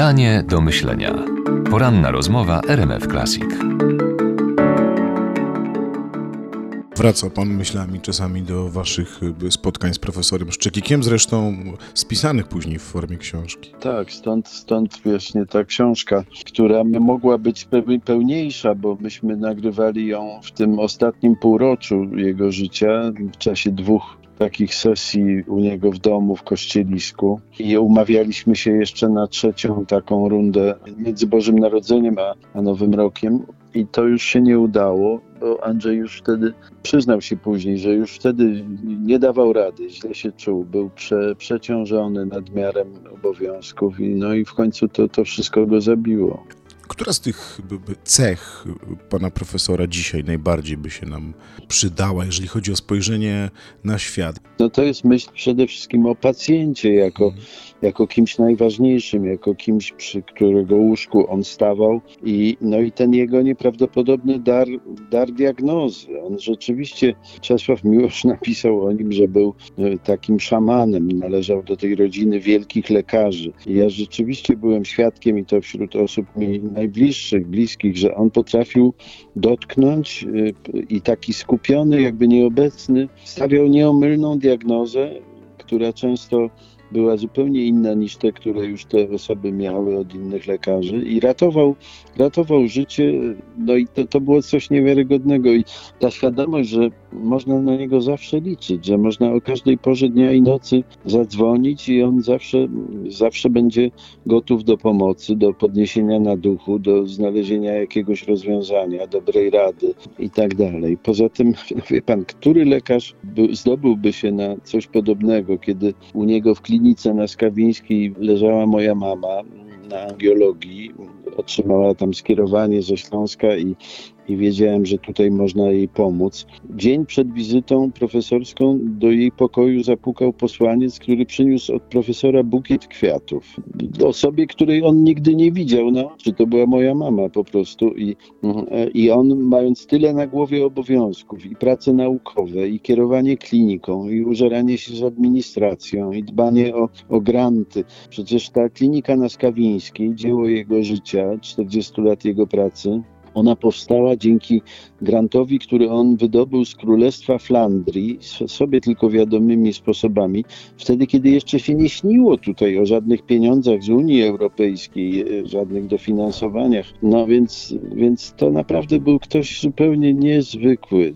Danie do myślenia. Poranna rozmowa RMF Classic. Wraca pan myślami czasami do waszych y, spotkań z profesorem Szczekikiem, zresztą spisanych później w formie książki. Tak, stąd, stąd właśnie ta książka, która mogła być pełniejsza, bo myśmy nagrywali ją w tym ostatnim półroczu jego życia, w czasie dwóch takich sesji u niego w domu w Kościelisku. I umawialiśmy się jeszcze na trzecią taką rundę między Bożym Narodzeniem a, Nowym Rokiem. I to już się nie udało, bo Andrzej już wtedy przyznał się później, że już wtedy nie dawał rady, źle się czuł, był prze, przeciążony nadmiarem obowiązków i no i w końcu to, to wszystko go zabiło. Która z tych cech pana profesora dzisiaj najbardziej by się nam przydała, jeżeli chodzi o spojrzenie na świat? No to jest myśl przede wszystkim o pacjencie jako, hmm. Jako kimś najważniejszym, jako kimś, przy którego łóżku on stawał i, no i ten jego nieprawdopodobny dar, dar diagnozy. On rzeczywiście, Czesław Miłosz napisał o nim, że był e, takim szamanem, należał do tej rodziny wielkich lekarzy. I ja rzeczywiście byłem świadkiem i to wśród osób mi najbliższych, bliskich, że on potrafił dotknąć y, i taki skupiony, jakby nieobecny, stawiał nieomylną diagnozę, która często była zupełnie inna niż te, które już te osoby miały od innych lekarzy i ratował, ratował życie, no i to, to było coś niewiarygodnego i ta świadomość, że można na niego zawsze liczyć, że można o każdej porze dnia i nocy zadzwonić i on zawsze, zawsze będzie gotów do pomocy, do podniesienia na duchu, do znalezienia jakiegoś rozwiązania, dobrej rady i tak dalej. Poza tym, wie pan, który lekarz by, zdobyłby się na coś podobnego, kiedy u niego w klinice na Skawińskiej leżała moja mama na angiologii, otrzymała tam skierowanie ze Śląska i i wiedziałem, że tutaj można jej pomóc. Dzień przed wizytą profesorską do jej pokoju zapukał posłaniec, który przyniósł od profesora bukiet kwiatów. Osobie, której on nigdy nie widział na oczy. To była moja mama po prostu. I, I on, mając tyle na głowie obowiązków, i prace naukowe, i kierowanie kliniką, i użeranie się z administracją, i dbanie o, o granty. Przecież ta klinika na Skawińskiej, dzieło jego życia, 40 lat jego pracy, ona powstała dzięki grantowi, który on wydobył z Królestwa Flandrii, sobie tylko wiadomymi sposobami, wtedy, kiedy jeszcze się nie śniło tutaj o żadnych pieniądzach z Unii Europejskiej, e, żadnych dofinansowaniach. No więc, więc to naprawdę był ktoś zupełnie niezwykły.